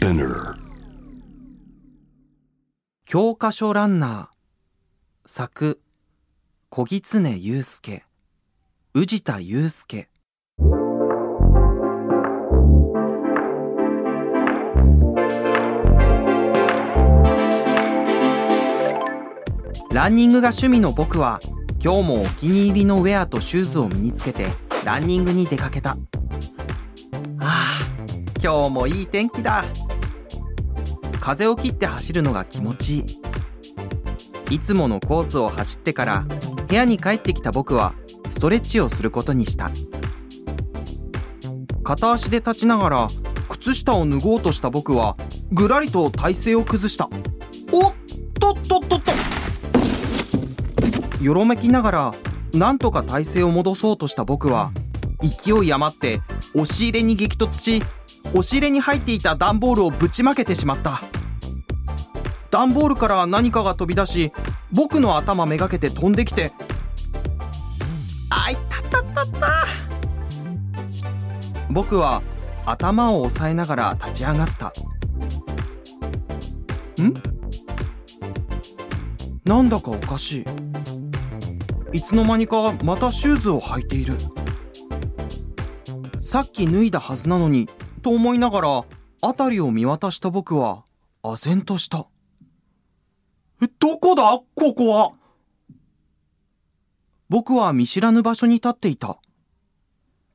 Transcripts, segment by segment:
Spinner 教科書ランナー作小狐祐介。宇治田祐介。ランニングが趣味の僕は今日もお気に入りのウェアとシューズを身につけてランニングに出かけた。ああ今日もいい天気だ。風を切って走るのが気持ちいい。いつものコースを走ってから部屋に帰ってきた僕はストレッチをすることにした。片足で立ちながら靴下を脱ごうとした僕はぐらりと体勢を崩した。おっとっとっとっと。よろめきながらなんとか体勢を戻そうとした僕は勢い余って押し入れに激突し押し入れに入っていた段ボールをぶちまけてしまった。段ボールから何かが飛び出し僕の頭めがけて飛んできて。あいたたたた。僕は頭を押さえながら立ち上がった。ん？なんだかおかしい。いつの間にかまたシューズを履いている。さっき脱いだはずなのにと思いながら辺りを見渡した僕は唖然とした。えどこだ？ここは。僕は見知らぬ場所に立っていた。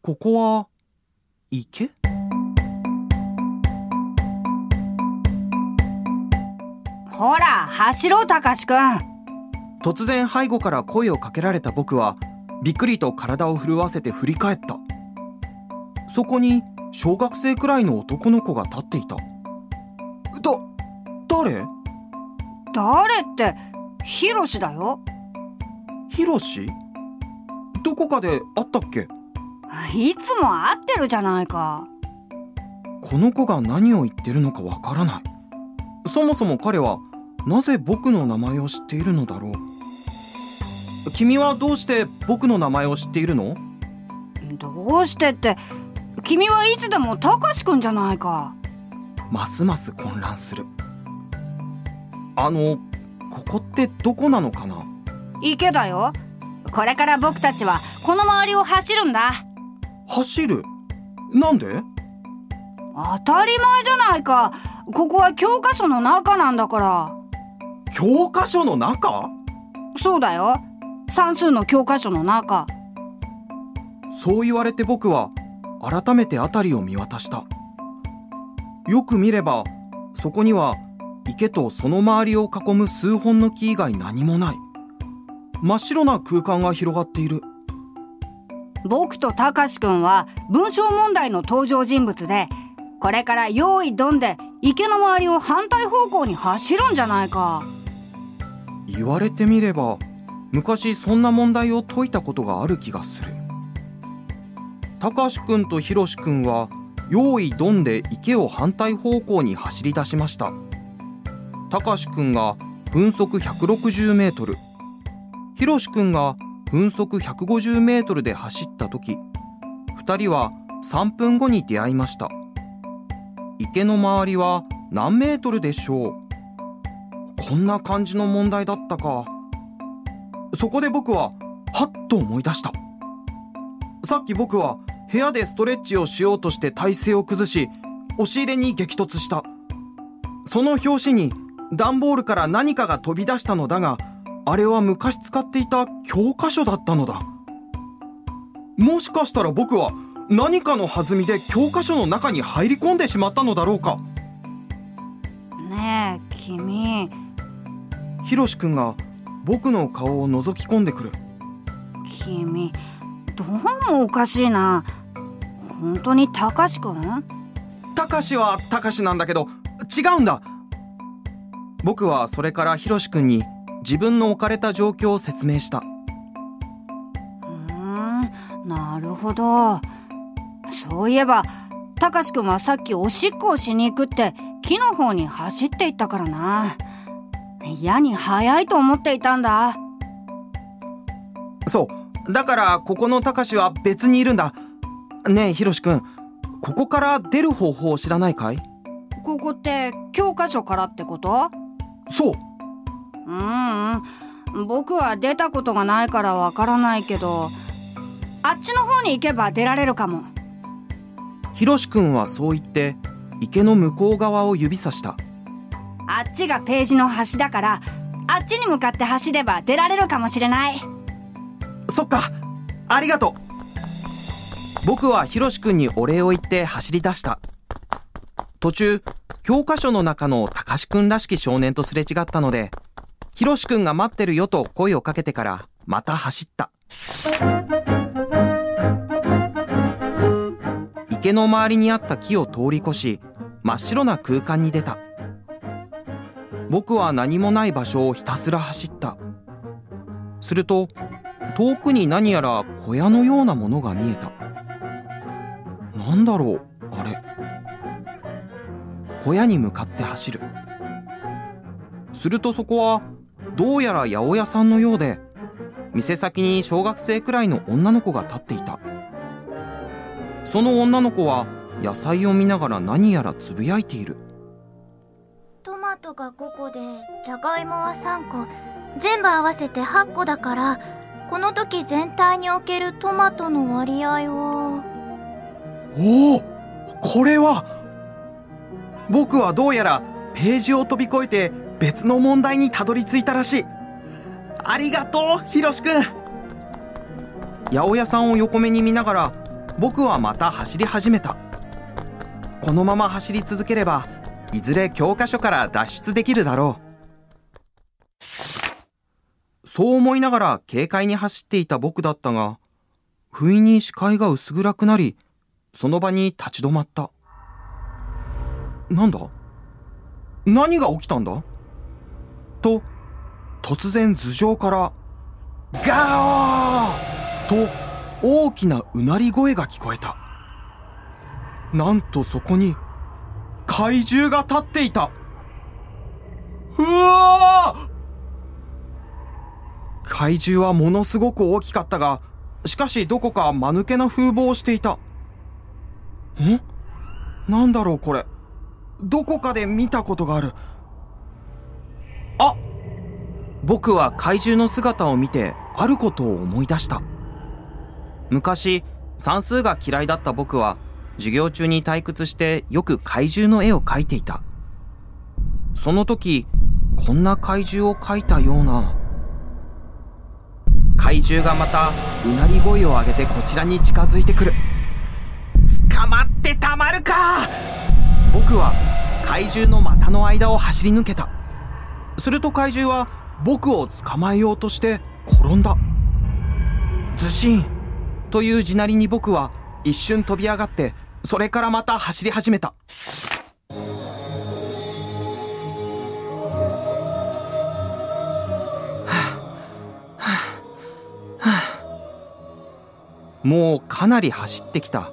ここは池？ほら、走ろう、たかしくん。突然背後から声をかけられた僕はびっくりと体を震わせて振り返った。そこに小学生くらいの男の子が立っていた。だ誰？誰って、ヒロシだよ。ヒロシ？どこかで会ったっけ？いつも会ってるじゃないか。この子が何を言ってるのかわからない。そもそも彼はなぜ僕の名前を知っているのだろう？君はどうして僕の名前を知っているの？どうしてって、君はいつでもたかしくんじゃないか。ますます混乱するあのここってどこなのかな？池だよ。これから僕たちはこの周りを走るんだ。走る？なんで？当たり前じゃないか。ここは教科書の中なんだから。教科書の中？そうだよ。算数の教科書の中。そう言われて僕は改めて辺りを見渡した。よく見ればそこには池とその周りを囲む数本の木以外何もない。真っ白な空間が広がっている。僕とたかしくんは文章問題の登場人物で、これから用意ドンで池の周りを反対方向に走るんじゃないか。言われてみれば昔そんな問題を解いたことがある気がするたかしくんとひろしくんは用意ドンで池を反対方向に走り出しました。たかしくんが分速160メートル。ひろしくんが分速150メートルで走った時2人は3分後に出会いました。池の周りは何メートルでしょう？こんな感じの問題だったか。そこで僕ははっと思い出した。さっき僕は部屋でストレッチをしようとして体勢を崩し押し入れに激突した。その拍子に段ボールから何かが飛び出したのだがあれは昔使っていた教科書だったのだ。もしかしたら僕は何かの弾みで教科書の中に入り込んでしまったのだろうか。ねえ、君、ひろしくんが僕の顔を覗き込んでくる。君、どうもおかしいな。本当にたかしくんたかしはたかしなんだけど違うんだ僕はそれからひろしくんに自分の置かれた状況を説明したうーん、なるほど。そういえば、たかしくんはさっきおしっこをしに行くって木の方に走っていったからな。嫌に早いと思っていたんだ。そうだからここのたかしは別にいるんだ。ねえひろしくんここから出る方法を知らないかい？ここって教科書からってこと？そう。うんうん。僕は出たことがないからわからないけどあっちの方に行けば出られるかも。ひろしくんはそう言って池の向こう側を指さした。あっちがページの端だからあっちに向かって走れば出られるかもしれないそっか。ありがとう。僕はひろしくんにお礼を言って走り出した。途中教科書の中のたかしくんらしき少年とすれ違ったのでひろしくんが待ってるよと声をかけてからまた走った。池の周りにあった木を通り越し真っ白な空間に出た。僕は何もない場所をひたすら走った。すると遠くに何やら小屋のようなものが見えた。なんだろうあれ。小屋に向かって走る。するとそこはどうやら八百屋さんのようで店先に小学生くらいの女の子が立っていた。その女の子は野菜を見ながら何やらつぶやいている。トマトが5個でじゃがいもは3個。全部合わせて8個だからこの時全体におけるトマトの割合は？おおこれは僕はどうやらページを飛び越えて別の問題にたどり着いたらしい。ありがとうひろしくん八百屋さんを横目に見ながら僕はまた走り始めた。このまま走り続ければいずれ教科書から脱出できるだろう。そう思いながら軽快に走っていた僕だったが不意に視界が薄暗くなりその場に立ち止まった。なんだ？何が起きたんだ？と突然頭上からガオーと大きなうなり声が聞こえた。なんとそこに怪獣が立っていた。うわー！怪獣はものすごく大きかったがしかしどこか間抜けな風貌をしていた。ん？なんだろうこれ。どこかで見たことがある。あ！僕は怪獣の姿を見てあることを思い出した。昔算数が嫌いだった僕は授業中に退屈してよく怪獣の絵を描いていた。その時こんな怪獣を描いたような怪獣がまたうなり声を上げてこちらに近づいてくる。捕まってたまるか！僕は怪獣の股の間を走り抜けた。すると怪獣は僕を捕まえようとして転んだ。ずしんという地鳴りに僕は一瞬飛び上がってそれからまた走り始めた。もうかなり走ってきた。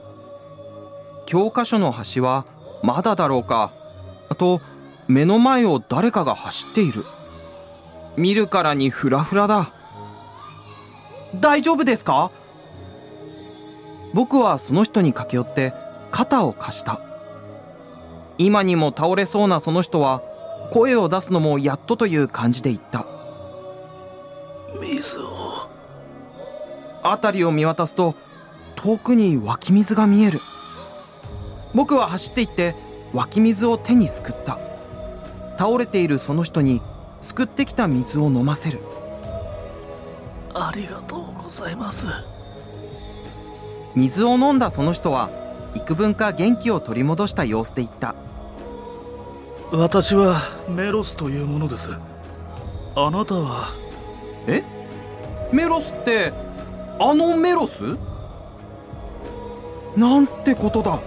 教科書の端はまだだろうか。と目の前を誰かが走っている。見るからにフラフラだ。大丈夫ですか？僕はその人に駆け寄って肩を貸した。今にも倒れそうなその人は声を出すのもやっとという感じで言った。水を辺りを見渡すと遠くに湧き水が見える。僕は走って行って湧き水を手にすくった。倒れているその人にすくってきた水を飲ませる。ありがとうございます。水を飲んだその人は幾分か元気を取り戻した様子で言った。私はメロスというものです。あなたは？え？メロスってあのメロス？なんてことだ。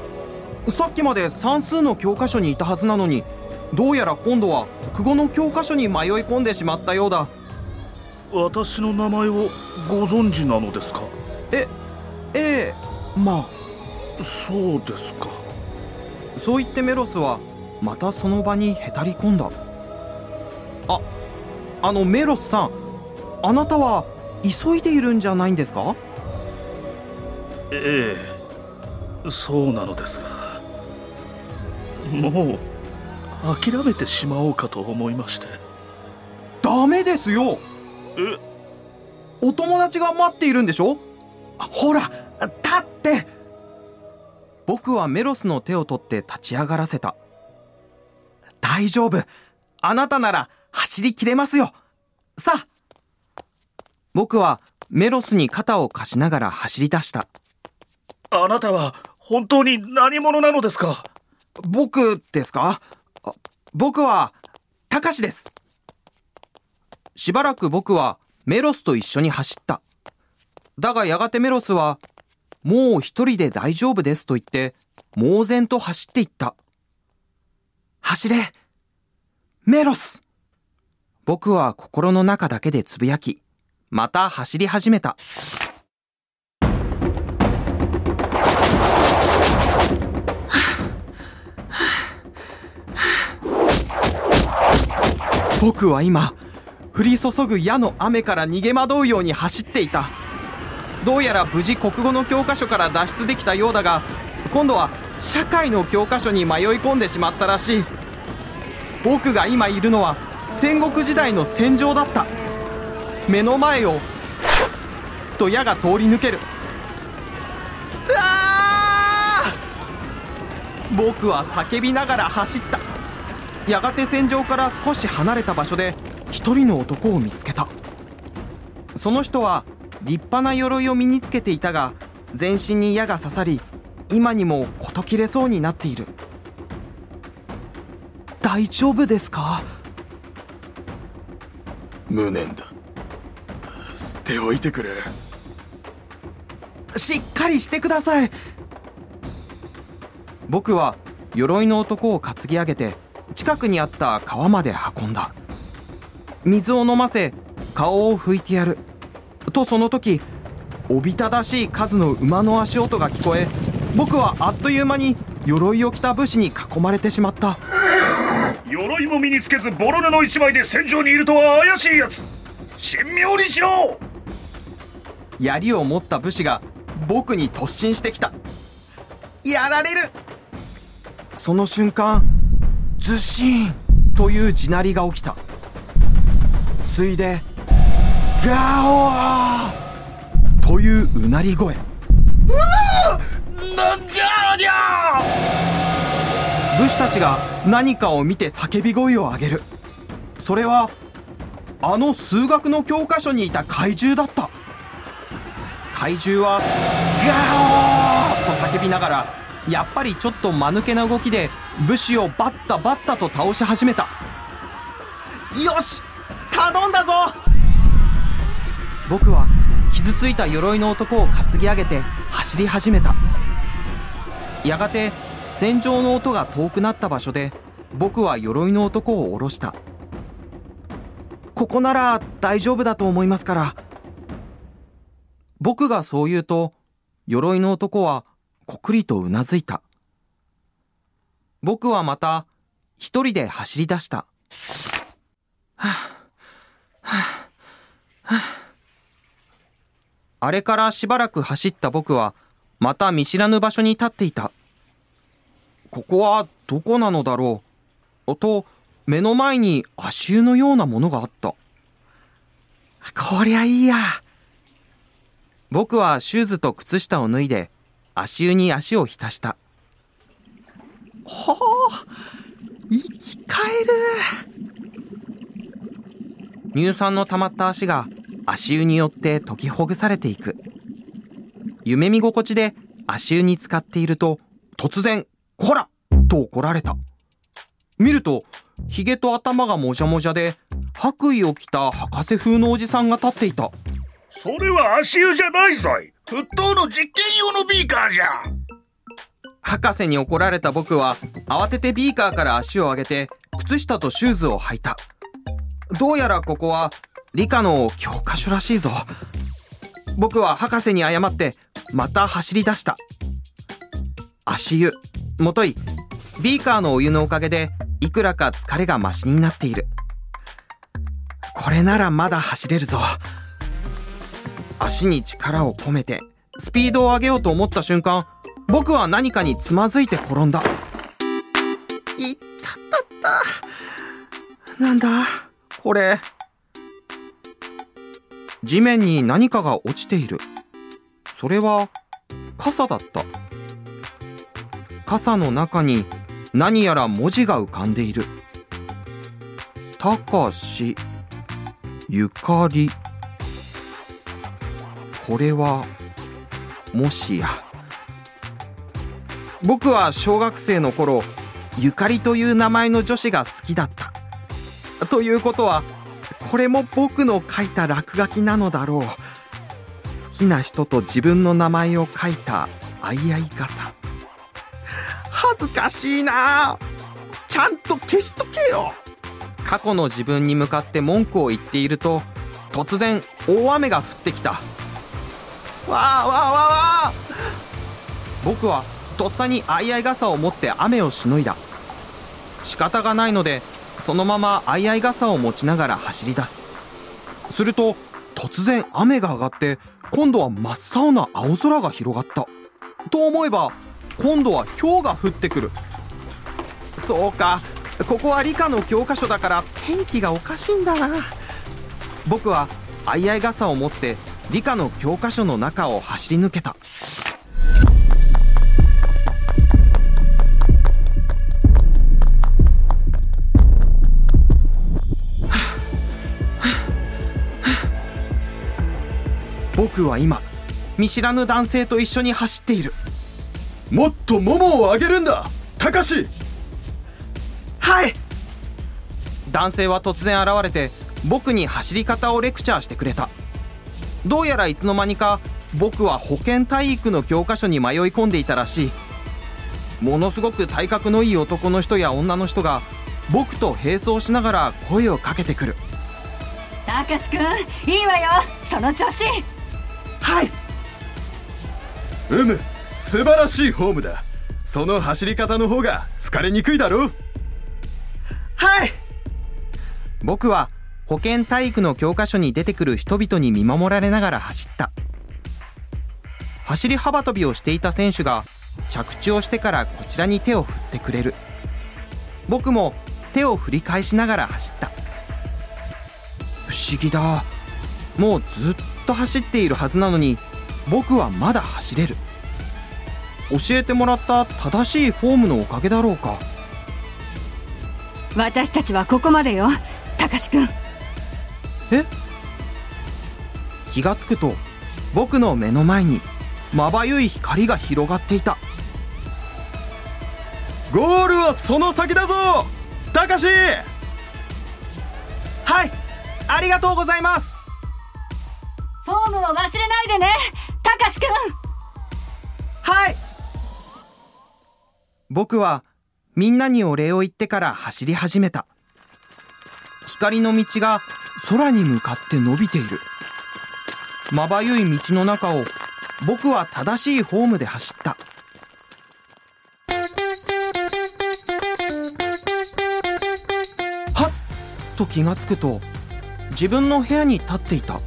さっきまで算数の教科書にいたはずなのにどうやら今度は国語の教科書に迷い込んでしまったようだ。私の名前をご存知なのですか？えええまそうですか。あそう言ってメロスはまたその場にへたり込んだ。ああのメロスさんあなたは急いでいるんじゃないんですか？ええそうなのですが。もう諦めてしまおうかと思いまして。ダメですよ！え？お友達が待っているんでしょ？ほら立って！僕はメロスの手を取って立ち上がらせた。大丈夫。あなたなら走りきれますよ。さあ僕はメロスに肩を貸しながら走り出した。あなたは本当に何者なのですか？僕ですか？あ僕はたかしです。しばらく僕はメロスと一緒に走った。だがやがてメロスはもう一人で大丈夫ですと言って猛然と走っていった。走れメロス。僕は心の中だけでつぶやきまた走り始めた。僕は今降り注ぐ矢の雨から逃げ惑うように走っていた。どうやら無事国語の教科書から脱出できたようだが今度は社会の教科書に迷い込んでしまったらしい。僕が今いるのは戦国時代の戦場だった。目の前をと矢が通り抜ける。うわー！僕は叫びながら走った。やがて戦場から少し離れた場所で一人の男を見つけた。その人は立派な鎧を身につけていたが全身に矢が刺さり今にも事切れそうになっている。大丈夫ですか？無念だ。捨ておいてくれ。しっかりしてください。僕は鎧の男を担ぎ上げて近くにあった川まで運んだ。水を飲ませ顔を拭いてやる。とその時おびただしい数の馬の足音が聞こえ僕はあっという間に鎧を着た武士に囲まれてしまった。鎧も身につけずボロ布一枚で戦場にいるとは怪しいやつ神妙にしろ槍を持った武士が僕に突進してきた。やられる。その瞬間ズシーンという地鳴りが起きた。ついでガオーといううなり声。なんじゃありゃ武士たちが何かを見て叫び声を上げる。それはあの数学の教科書にいた怪獣だった怪獣はガオーと叫びながらやっぱりちょっと間抜けな動きで武士をバッタバッタと倒し始めた。よし頼んだぞ！僕は傷ついた鎧の男を担ぎ上げて走り始めた。やがて戦場の音が遠くなった場所で僕は鎧の男を下ろした。ここなら大丈夫だと思いますから僕がそう言うと鎧の男はこくりとうなずいた。僕はまた一人で走り出した。はあはあはああれからしばらく走った僕はまた見知らぬ場所に立っていた。ここはどこなのだろう？と目の前に足湯のようなものがあった。こりゃいいや。僕はシューズと靴下を脱いで足湯に足を浸した。ほう生き返る。乳酸の溜まった足が足湯によって解きほぐされていく。夢見心地で足湯に浸かっていると突然「こら!」と怒られた。見るとひげと頭がもじゃもじゃで白衣を着た博士風のおじさんが立っていた。それは足湯じゃないぞい。沸騰の実験用のビーカーじゃ。博士に怒られた僕は慌ててビーカーから足を上げて靴下とシューズを履いた。どうやらここは理科の教科書らしいぞ。僕は博士に謝ってまた走り出した。足湯。もといビーカーのお湯のおかげでいくらか疲れがマシになっている。これならまだ走れるぞ足に力を込めてスピードを上げようと思った瞬間僕は何かにつまずいて転んだ。いったったった。なんだ？これ。地面に何かが落ちている。それは傘だった。傘の中に何やら文字が浮かんでいる「たかしゆかり」これはもしや。僕は小学生の頃ゆかりという名前の女子が好きだった。ということはこれも僕の書いた落書きなのだろう。好きな人と自分の名前を書いた相合い傘恥ずかしいな。ちゃんと消しとけよ。過去の自分に向かって文句を言っていると突然大雨が降ってきた。わあわあわあわあ僕はとっさに相合い傘を持って雨をしのいだ。仕方がないのでそのまま相合い傘を持ちながら走り出す。すると突然雨が上がって今度は真っ青な青空が広がった。と思えば今度は氷が降ってくる。そうか。ここは理科の教科書だから天気がおかしいんだな。僕は相合い傘を持って理科の教科書の中を走り抜けた。僕は今見知らぬ男性と一緒に走っている。もっとももを上げるんだたかしはい。男性は突然現れて僕に走り方をレクチャーしてくれたどうやらいつの間にか僕は保健体育の教科書に迷い込んでいたらしい。ものすごく体格のいい男の人や女の人が僕と並走しながら声をかけてくる。たかしくんいいわよその調子。はい。うむ素晴らしいフォームだ。その走り方の方が疲れにくいだろう。はい。僕は保健体育の教科書に出てくる人々に見守られながら走った。走り幅跳びをしていた選手が着地をしてからこちらに手を振ってくれる。僕も手を振り返しながら走った。不思議だ。もうずっと走っているはずなのに僕はまだ走れる。教えてもらった正しいフォームのおかげだろうか。私たちはここまでよたかしくんえ？気がつくと僕の目の前にまばゆい光が広がっていた。ゴールはその先だぞたかしはいありがとうございます。フォームを忘れないでねたかしくん。はい。僕はみんなにお礼を言ってから走り始めた。光の道が空に向かって伸びている。まばゆい道の中を僕は正しいフォームで走った。はっ！と気がつくと自分の部屋に立っていた。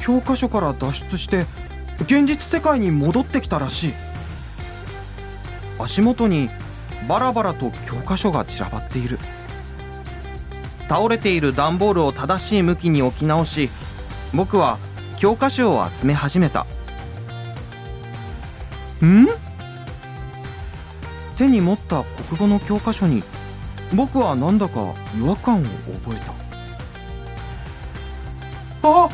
教科書から脱出して現実世界に戻ってきたらしい。足元にバラバラと教科書が散らばっている。倒れている段ボールを正しい向きに置き直し僕は教科書を集め始めた。ん？手に持った国語の教科書に僕はなんだか違和感を覚えた。あ？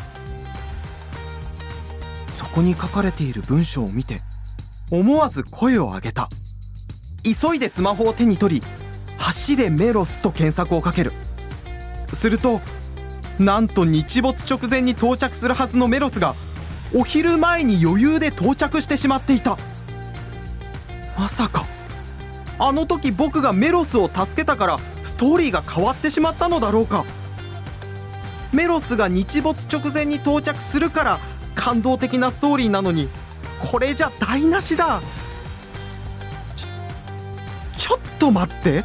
そこに書かれている文章を見て思わず声を上げた。急いでスマホを手に取り「走れメロス」と検索をかける。するとなんと日没直前に到着するはずのメロスがお昼前に余裕で到着してしまっていた。まさかあの時僕がメロスを助けたからストーリーが変わってしまったのだろうか。メロスが日没直前に到着するから感動的なストーリーなのにこれじゃ台無しだ。ちょちょっと待って。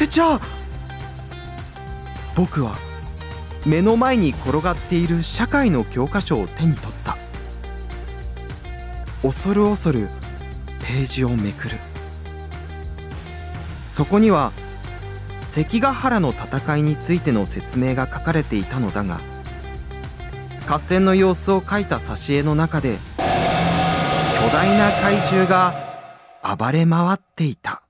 えじゃあ僕は目の前に転がっている社会の教科書を手に取った。恐る恐るページをめくる。そこには関ヶ原の戦いについての説明が書かれていたのだが合戦の様子を書いた挿絵の中で巨大な怪獣が暴れ回っていた。